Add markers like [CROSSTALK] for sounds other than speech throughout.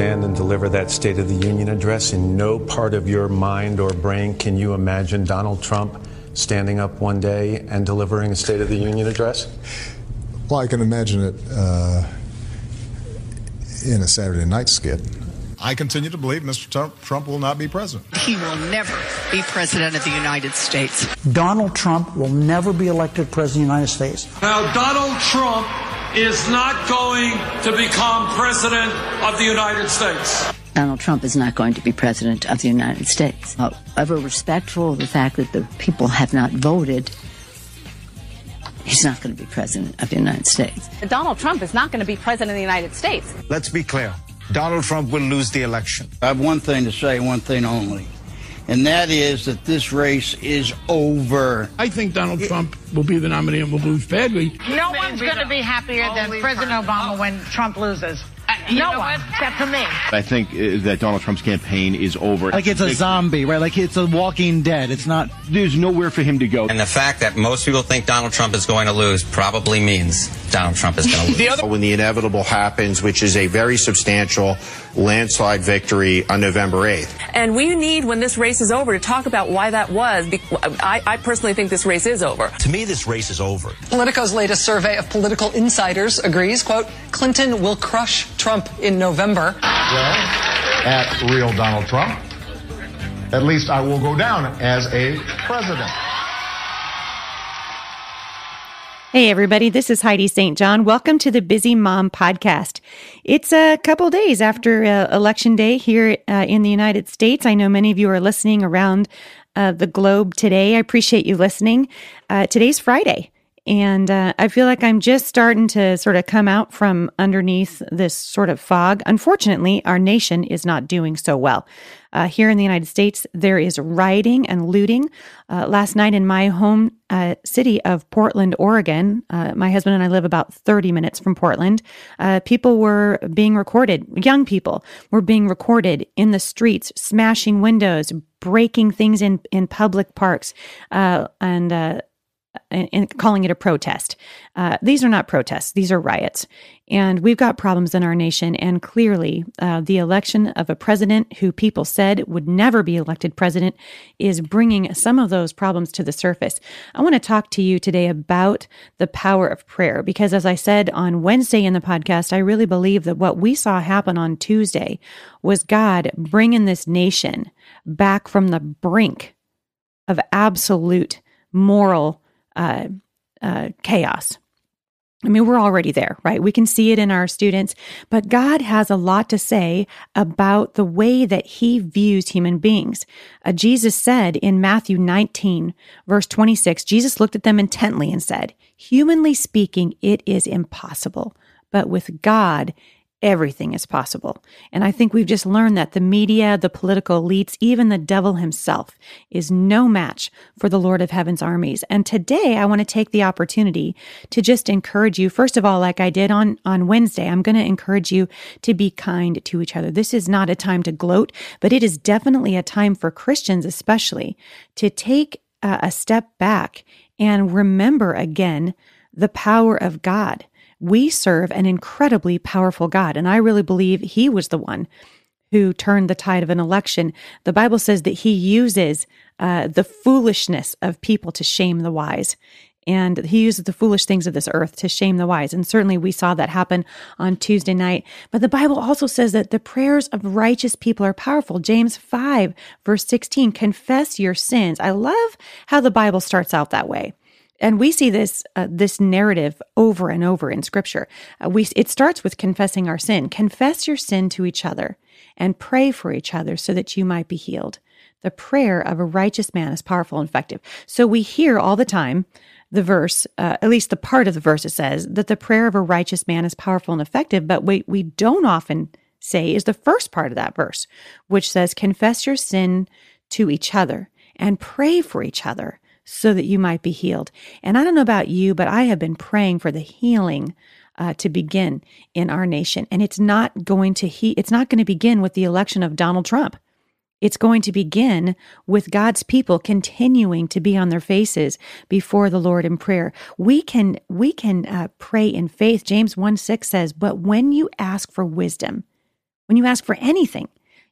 stand and deliver that State of the Union address. In no part of your mind or brain can you imagine Donald Trump standing up one day and delivering a State of the Union address? Well, I can imagine it uh, in a Saturday night skit. I continue to believe Mr. Trump, Trump will not be president. He will never be president of the United States. Donald Trump will never be elected president of the United States. Now, Donald Trump is not going to become president of the United States. Donald Trump is not going to be president of the United States. However respectful of the fact that the people have not voted, he's not going to be president of the United States. Donald Trump is not going to be president of the United States. Let's be clear. Donald Trump will lose the election. I have one thing to say, one thing only. And that is that this race is over. I think Donald Trump will be the nominee and will lose badly. No one's going to be happier than President Obama when Trump loses. no one, except for me. I think uh, that Donald Trump's campaign is over. Like it's a zombie, right? Like it's a walking dead. It's not. There's nowhere for him to go. And the fact that most people think Donald Trump is going to lose probably means Donald Trump is going [LAUGHS] to lose. the other- when the inevitable happens, which is a very substantial landslide victory on November 8th. And we need, when this race is over, to talk about why that was. I, I personally think this race is over. To me, this race is over. Politico's latest survey of political insiders agrees, quote, Clinton will crush Trump in November. Well, at real Donald Trump, at least I will go down as a president. Hey, everybody, this is Heidi St. John. Welcome to the Busy Mom Podcast. It's a couple days after uh, Election Day here uh, in the United States. I know many of you are listening around uh, the globe today. I appreciate you listening. Uh, today's Friday. And uh, I feel like I'm just starting to sort of come out from underneath this sort of fog. Unfortunately, our nation is not doing so well. Uh, here in the United States, there is rioting and looting. Uh, last night in my home uh, city of Portland, Oregon, uh, my husband and I live about 30 minutes from Portland. Uh, people were being recorded, young people were being recorded in the streets, smashing windows, breaking things in, in public parks, uh, and and, calling it a protest. Uh, these are not protests, these are riots. And we've got problems in our nation. And clearly, uh, the election of a president who people said would never be elected president is bringing some of those problems to the surface. I want to talk to you today about the power of prayer because, as I said on Wednesday in the podcast, I really believe that what we saw happen on Tuesday was God bringing this nation back from the brink of absolute moral uh, uh, chaos. I mean, we're already there, right? We can see it in our students, but God has a lot to say about the way that he views human beings. Uh, Jesus said in Matthew 19, verse 26, Jesus looked at them intently and said, Humanly speaking, it is impossible, but with God, everything is possible. And I think we've just learned that the media, the political elites, even the devil himself is no match for the Lord of Heaven's armies. And today I want to take the opportunity to just encourage you. First of all, like I did on, on Wednesday, I'm going to encourage you to be kind to each other. This is not a time to gloat, but it is definitely a time for Christians, especially to take a step back and remember again the power of God we serve an incredibly powerful God. And I really believe he was the one who turned the tide of an election. The Bible says that he uses uh, the foolishness of people to shame the wise. And he uses the foolish things of this earth to shame the wise. And certainly we saw that happen on Tuesday night. But the Bible also says that the prayers of righteous people are powerful. James 5, verse 16, confess your sins. I love how the Bible starts out that way and we see this uh, this narrative over and over in scripture. Uh, we it starts with confessing our sin. Confess your sin to each other and pray for each other so that you might be healed. The prayer of a righteous man is powerful and effective. So we hear all the time the verse uh, at least the part of the verse it says that the prayer of a righteous man is powerful and effective. But what we don't often say is the first part of that verse which says confess your sin to each other and pray for each other so that you might be healed. And I don't know about you, but I have been praying for the healing uh, to begin in our nation. And it's not going to he- it's not going to begin with the election of Donald Trump. It's going to begin with God's people continuing to be on their faces before the Lord in prayer. We can we can uh, pray in faith. James 1 6 says, But when you ask for wisdom, When you ask for anything,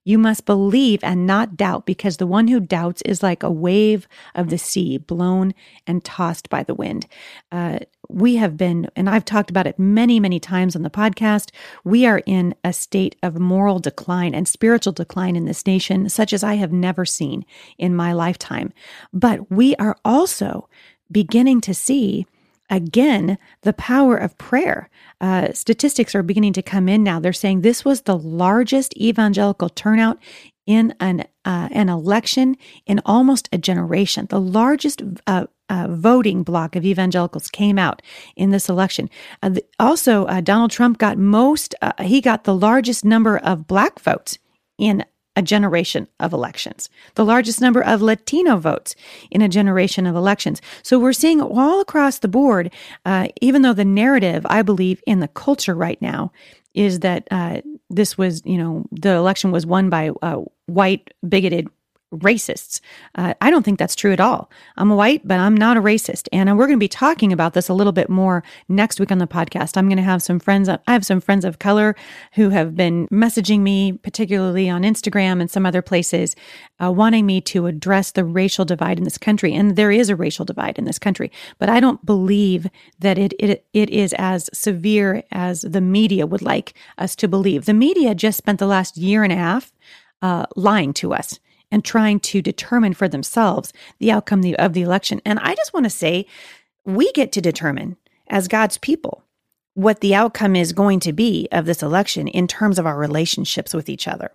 you must believe and not doubt, because the one who doubts is like a wave of the sea, blown and tossed by the wind. Uh, we have been, and I've talked about it many, many times on the podcast. We are in a state of moral decline and spiritual decline in this nation, such as I have never seen in my lifetime. But we are also beginning to see again the power of prayer. Uh, statistics are beginning to come in now. They're saying this was the largest evangelical turnout in an uh, an election in almost a generation. The largest uh, uh, voting block of evangelicals came out in this election. Uh, the, also, uh, Donald Trump got most. He got the largest number of black votes in a generation of elections, the largest number of Latino votes in a generation of elections. So we're seeing all across the board, uh, even though the narrative, I believe, in the culture right now is that uh, this was, you know, the election was won by uh, white, bigoted racists. Uh, I don't think that's true at all. I'm white, but I'm not a racist. And we're going to be talking about this a little bit more next week on the podcast. I'm going to have some friends, I have some friends of color who have been messaging me, particularly on Instagram and some other places, uh, wanting me to address the racial divide in this country. And there is a racial divide in this country, but I don't believe that it, it, it is as severe as the media would like us to believe. The media just spent the last year and a half uh, lying to us and trying to determine for themselves the outcome of the election. And I just want to say, we get to determine as God's people what the outcome is going to be of this election in terms of our relationships with each other.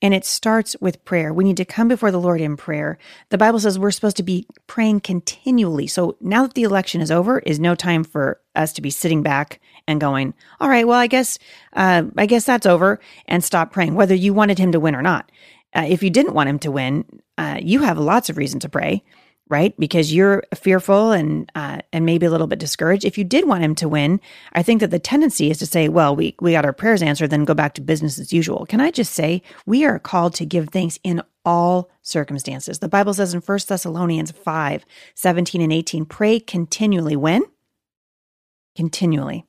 And it starts with prayer. We need to come before the Lord in prayer. The Bible says we're supposed to be praying continually. So now that the election is over, is no time for us to be sitting back and going, "All right, well, I guess, uh, I guess that's over," and stop praying, whether you wanted him to win or not. Uh, if you didn't want him to win, uh, you have lots of reason to pray, right? Because you're fearful and uh, and maybe a little bit discouraged. If you did want him to win, I think that the tendency is to say, "Well, we we got our prayers answered, then go back to business as usual." Can I just say we are called to give thanks in all circumstances. The Bible says in 1 Thessalonians 5, 17 and 18, pray continually. When? Continually.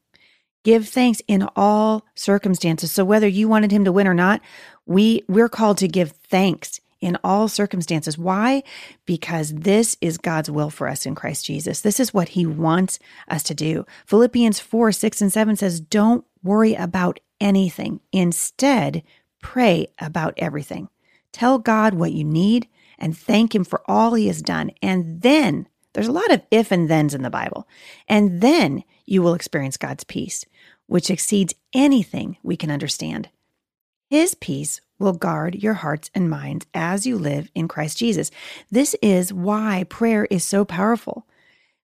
Give thanks in all circumstances. So whether you wanted him to win or not, we we're called to give thanks in all circumstances. Why? Because this is God's will for us in Christ Jesus. This is what he wants us to do. Philippians 4, 6, and 7 says, Don't worry about anything. Instead, pray about everything. Tell God what you need and thank him for all he has done. And then there's a lot of if and thens in the Bible. And then you will experience God's peace, which exceeds anything we can understand. His peace will guard your hearts and minds as you live in Christ Jesus. This is why prayer is so powerful.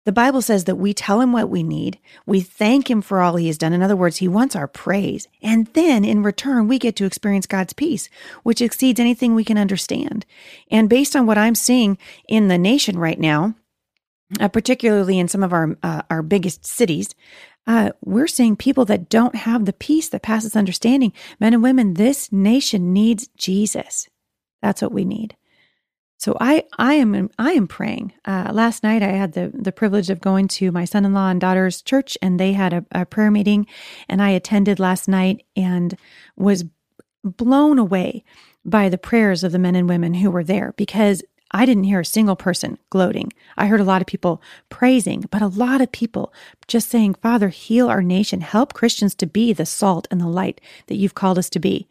The Bible says that we tell him what we need. We thank him for all he has done. In other words, he wants our praise. And then in return, we get to experience God's peace, which exceeds anything we can understand. And based on what I'm seeing in the nation right now, uh, particularly in some of our uh, our biggest cities, uh, we're seeing people that don't have the peace that passes understanding. Men and women, this nation needs Jesus. That's what we need. So I I am I am praying. Uh, last night I had the the privilege of going to my son in law and daughter's church, and they had a, a prayer meeting, and I attended last night and was blown away by the prayers of the men and women who were there because I didn't hear a single person gloating. I heard a lot of people praising, but a lot of people just saying, Father, heal our nation. Help Christians to be the salt and the light that you've called us to be.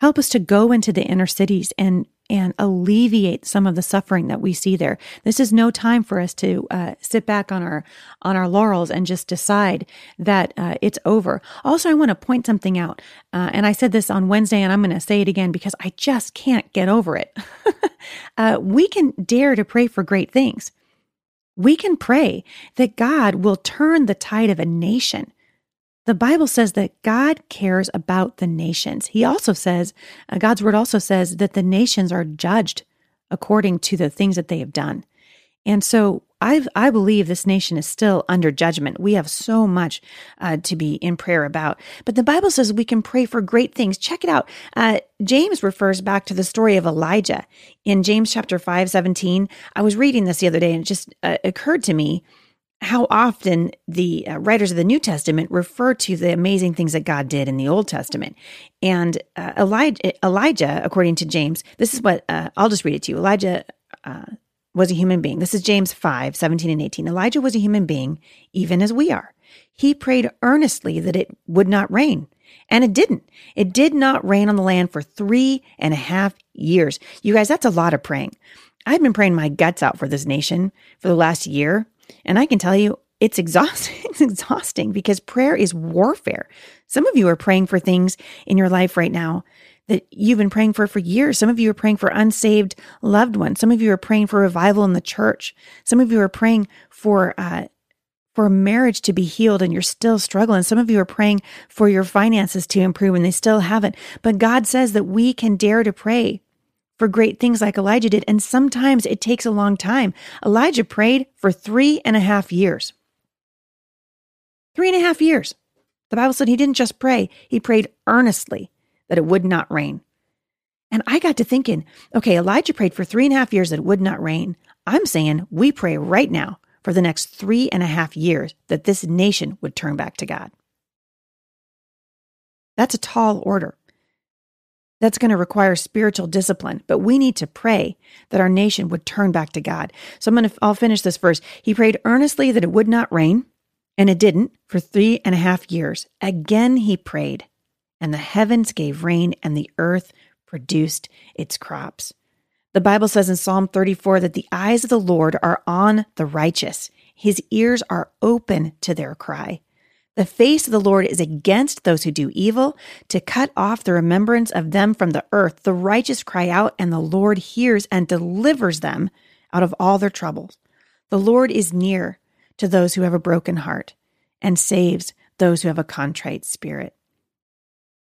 Help us to go into the inner cities and and alleviate some of the suffering that we see there. This is no time for us to uh, sit back on our on our laurels and just decide that uh, it's over. Also, I want to point something out, uh, and I said this on Wednesday, and I'm going to say it again because I just can't get over it. [LAUGHS] Uh, we can dare to pray for great things. We can pray that God will turn the tide of a nation the Bible says that God cares about the nations. He also says, uh, God's word also says that the nations are judged according to the things that they have done. And so I I believe this nation is still under judgment. We have so much uh, to be in prayer about. But the Bible says we can pray for great things. Check it out. Uh, James refers back to the story of Elijah in James chapter 5, 17. I was reading this the other day and it just uh, occurred to me how often the uh, writers of the New Testament refer to the amazing things that God did in the Old Testament. And uh, Elijah, Elijah, according to James, this is what uh, I'll just read it to you. Elijah uh, was a human being. This is James 5 17 and 18. Elijah was a human being, even as we are. He prayed earnestly that it would not rain. And it didn't. It did not rain on the land for three and a half years. You guys, that's a lot of praying. I've been praying my guts out for this nation for the last year. And I can tell you, it's exhausting. [LAUGHS] It's exhausting because prayer is warfare. Some of you are praying for things in your life right now that you've been praying for for years. Some of you are praying for unsaved loved ones. Some of you are praying for revival in the church. Some of you are praying for uh, for a marriage to be healed and you're still struggling. Some of you are praying for your finances to improve and they still haven't. But God says that we can dare to pray for great things like Elijah did. And sometimes it takes a long time. Elijah prayed for three and a half years. Three and a half years. The Bible said he didn't just pray, he prayed earnestly that it would not rain. And I got to thinking, okay, Elijah prayed for three and a half years that it would not rain. I'm saying we pray right now for the next three and a half years that this nation would turn back to God. That's a tall order. That's going to require spiritual discipline, but we need to pray that our nation would turn back to God. So I'm going to, I'll finish this verse. He prayed earnestly that it would not rain, and it didn't for three and a half years. Again, he prayed, and the heavens gave rain, and the earth produced its crops. The Bible says in Psalm 34 that the eyes of the Lord are on the righteous, his ears are open to their cry. The face of the Lord is against those who do evil, to cut off the remembrance of them from the earth. The righteous cry out, and the Lord hears and delivers them out of all their troubles. The Lord is near to those who have a broken heart and saves those who have a contrite spirit.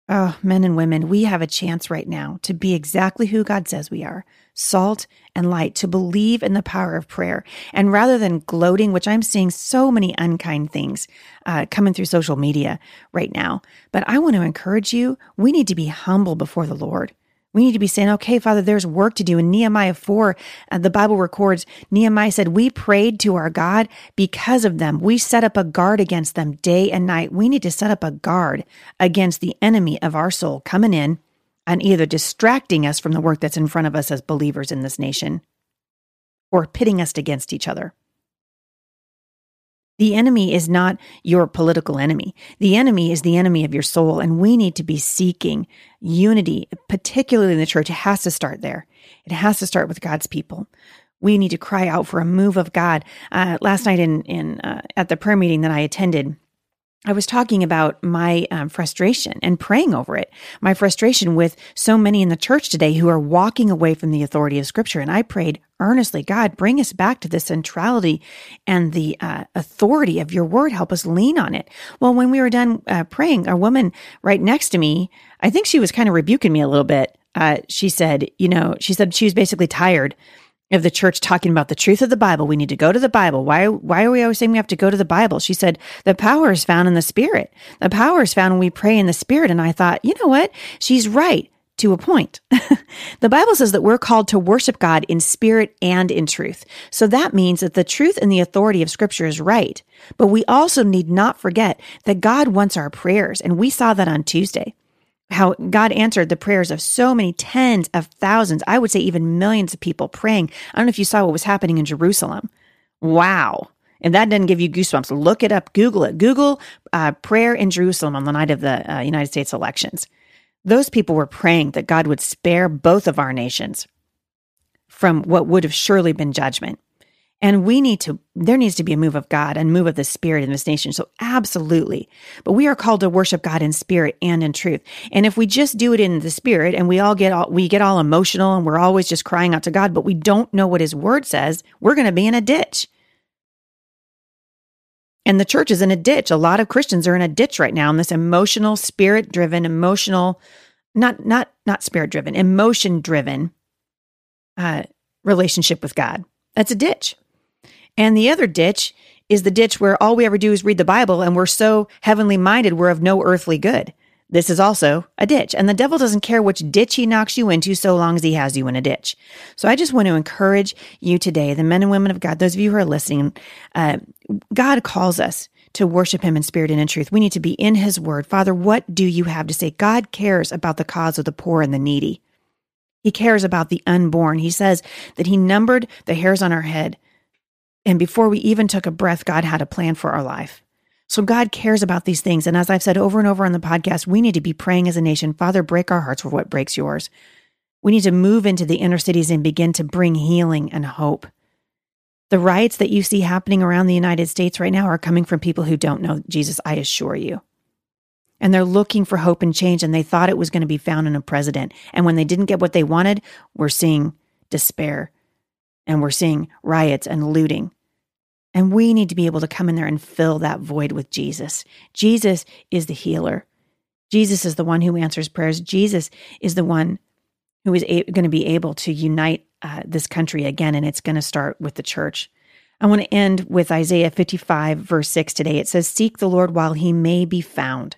Oh, men and women, we have a chance right now to be exactly who God says we are salt and light, to believe in the power of prayer. And rather than gloating, which I'm seeing so many unkind things uh, coming through social media right now, but I want to encourage you we need to be humble before the Lord. We need to be saying, okay, Father, there's work to do. In Nehemiah 4, uh, the Bible records Nehemiah said, We prayed to our God because of them. We set up a guard against them day and night. We need to set up a guard against the enemy of our soul coming in and either distracting us from the work that's in front of us as believers in this nation or pitting us against each other. The enemy is not your political enemy. The enemy is the enemy of your soul. And we need to be seeking unity, particularly in the church. It has to start there. It has to start with God's people. We need to cry out for a move of God. Uh, last night in, in uh, at the prayer meeting that I attended, I was talking about my um, frustration and praying over it, my frustration with so many in the church today who are walking away from the authority of Scripture. And I prayed earnestly, God, bring us back to the centrality and the uh, authority of your word. Help us lean on it. Well, when we were done uh, praying, a woman right next to me, I think she was kind of rebuking me a little bit. Uh, she said, you know, she said she was basically tired of the church talking about the truth of the Bible. We need to go to the Bible. Why, why are we always saying we have to go to the Bible? She said, the power is found in the Spirit. The power is found when we pray in the Spirit. And I thought, you know what? She's right to a point. [LAUGHS] the Bible says that we're called to worship God in spirit and in truth. So that means that the truth and the authority of Scripture is right. But we also need not forget that God wants our prayers. And we saw that on Tuesday how God answered the prayers of so many tens of thousands, I would say even millions of people praying. I don't know if you saw what was happening in Jerusalem. Wow. And that doesn't give you goosebumps. Look it up, Google it. Google uh, prayer in Jerusalem on the night of the uh, United States elections. Those people were praying that God would spare both of our nations from what would have surely been judgment. And we need to, there needs to be a move of God and move of the Spirit in this nation. So, absolutely. But we are called to worship God in spirit and in truth. And if we just do it in the Spirit and we all get all, we get all emotional and we're always just crying out to God, but we don't know what His Word says, we're going to be in a ditch. And the church is in a ditch. A lot of Christians are in a ditch right now in this emotional, spirit driven, emotional, not, not, not spirit driven, emotion driven uh, relationship with God. That's a ditch. And the other ditch is the ditch where all we ever do is read the Bible and we're so heavenly minded, we're of no earthly good. This is also a ditch, and the devil doesn't care which ditch he knocks you into so long as he has you in a ditch. So I just want to encourage you today, the men and women of God, those of you who are listening, uh, God calls us to worship him in spirit and in truth. We need to be in his word. Father, what do you have to say? God cares about the cause of the poor and the needy. He cares about the unborn. He says that he numbered the hairs on our head. And before we even took a breath, God had a plan for our life. So God cares about these things. And as I've said over and over on the podcast, we need to be praying as a nation, Father, break our hearts for what breaks yours. We need to move into the inner cities and begin to bring healing and hope. The riots that you see happening around the United States right now are coming from people who don't know Jesus, I assure you. And they're looking for hope and change, and they thought it was going to be found in a president. And when they didn't get what they wanted, we're seeing despair and we're seeing riots and looting. And we need to be able to come in there and fill that void with Jesus. Jesus is the healer. Jesus is the one who answers prayers. Jesus is the one who is a- going to be able to unite uh, this country again. And it's going to start with the church. I want to end with Isaiah 55, verse 6 today. It says, Seek the Lord while he may be found,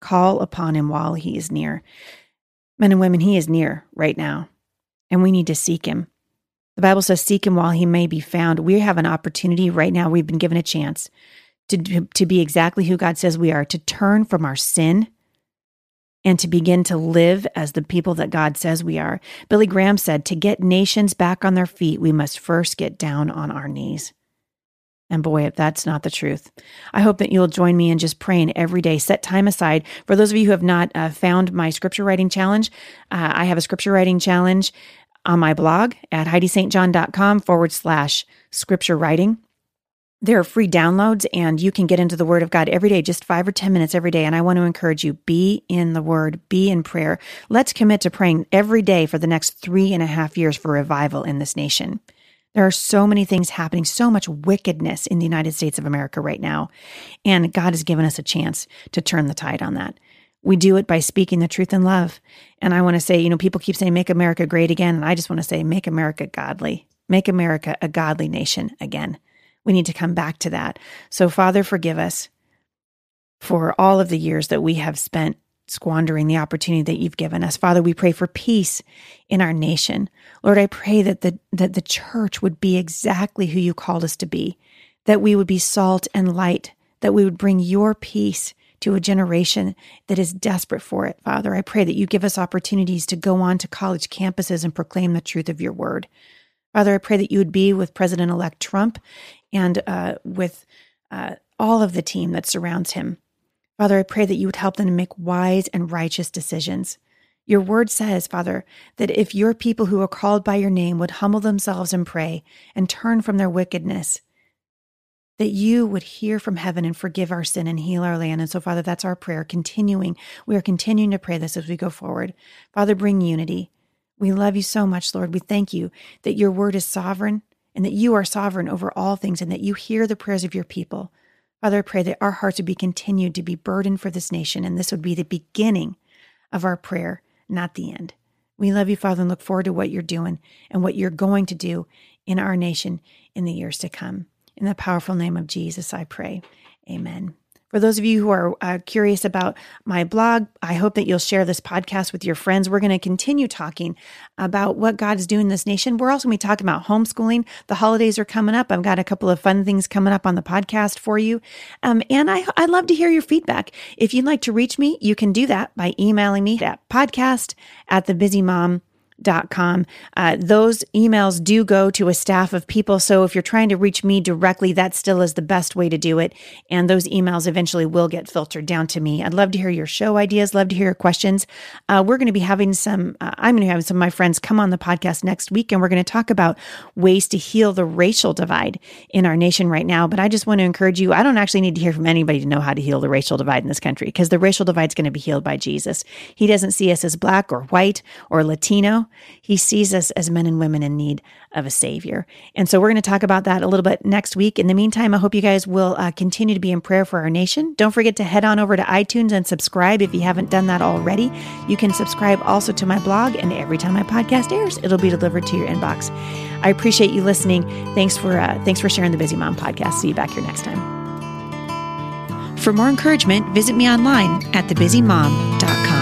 call upon him while he is near. Men and women, he is near right now, and we need to seek him. The Bible says, Seek him while he may be found. We have an opportunity right now. We've been given a chance to, to be exactly who God says we are, to turn from our sin and to begin to live as the people that God says we are. Billy Graham said, To get nations back on their feet, we must first get down on our knees. And boy, if that's not the truth, I hope that you'll join me in just praying every day. Set time aside. For those of you who have not uh, found my scripture writing challenge, uh, I have a scripture writing challenge on my blog at HeidiSt.John.com forward slash scripture writing. There are free downloads, and you can get into the Word of God every day, just five or 10 minutes every day. And I want to encourage you be in the Word, be in prayer. Let's commit to praying every day for the next three and a half years for revival in this nation. There are so many things happening, so much wickedness in the United States of America right now. And God has given us a chance to turn the tide on that. We do it by speaking the truth in love. And I want to say, you know, people keep saying, make America great again. And I just want to say, make America godly. Make America a godly nation again. We need to come back to that. So, Father, forgive us for all of the years that we have spent squandering the opportunity that you've given us. Father, we pray for peace in our nation. Lord, I pray that the that the church would be exactly who you called us to be, that we would be salt and light, that we would bring your peace to a generation that is desperate for it. Father, I pray that you give us opportunities to go on to college campuses and proclaim the truth of your word. Father, I pray that you would be with President elect Trump and uh, with uh, all of the team that surrounds him. Father, I pray that you would help them to make wise and righteous decisions. Your word says, Father, that if your people who are called by your name would humble themselves and pray and turn from their wickedness, that you would hear from heaven and forgive our sin and heal our land. And so, Father, that's our prayer. Continuing, we are continuing to pray this as we go forward. Father, bring unity. We love you so much, Lord. We thank you that your word is sovereign and that you are sovereign over all things and that you hear the prayers of your people. Father, I pray that our hearts would be continued to be burdened for this nation, and this would be the beginning of our prayer, not the end. We love you, Father, and look forward to what you're doing and what you're going to do in our nation in the years to come. In the powerful name of Jesus, I pray. Amen. For those of you who are uh, curious about my blog, I hope that you'll share this podcast with your friends. We're going to continue talking about what God is doing in this nation. We're also going to be talking about homeschooling. The holidays are coming up. I've got a couple of fun things coming up on the podcast for you. Um, and I, I'd love to hear your feedback. If you'd like to reach me, you can do that by emailing me at podcast at the busy com. Uh, those emails do go to a staff of people. So if you're trying to reach me directly, that still is the best way to do it. And those emails eventually will get filtered down to me. I'd love to hear your show ideas, love to hear your questions. Uh, we're going to be having some, uh, I'm going to have some of my friends come on the podcast next week, and we're going to talk about ways to heal the racial divide in our nation right now. But I just want to encourage you, I don't actually need to hear from anybody to know how to heal the racial divide in this country because the racial divide is going to be healed by Jesus. He doesn't see us as black or white or Latino. He sees us as men and women in need of a savior. And so we're going to talk about that a little bit next week. In the meantime, I hope you guys will uh, continue to be in prayer for our nation. Don't forget to head on over to iTunes and subscribe if you haven't done that already. You can subscribe also to my blog, and every time my podcast airs, it'll be delivered to your inbox. I appreciate you listening. Thanks for uh, thanks for sharing the Busy Mom podcast. See you back here next time. For more encouragement, visit me online at thebusymom.com.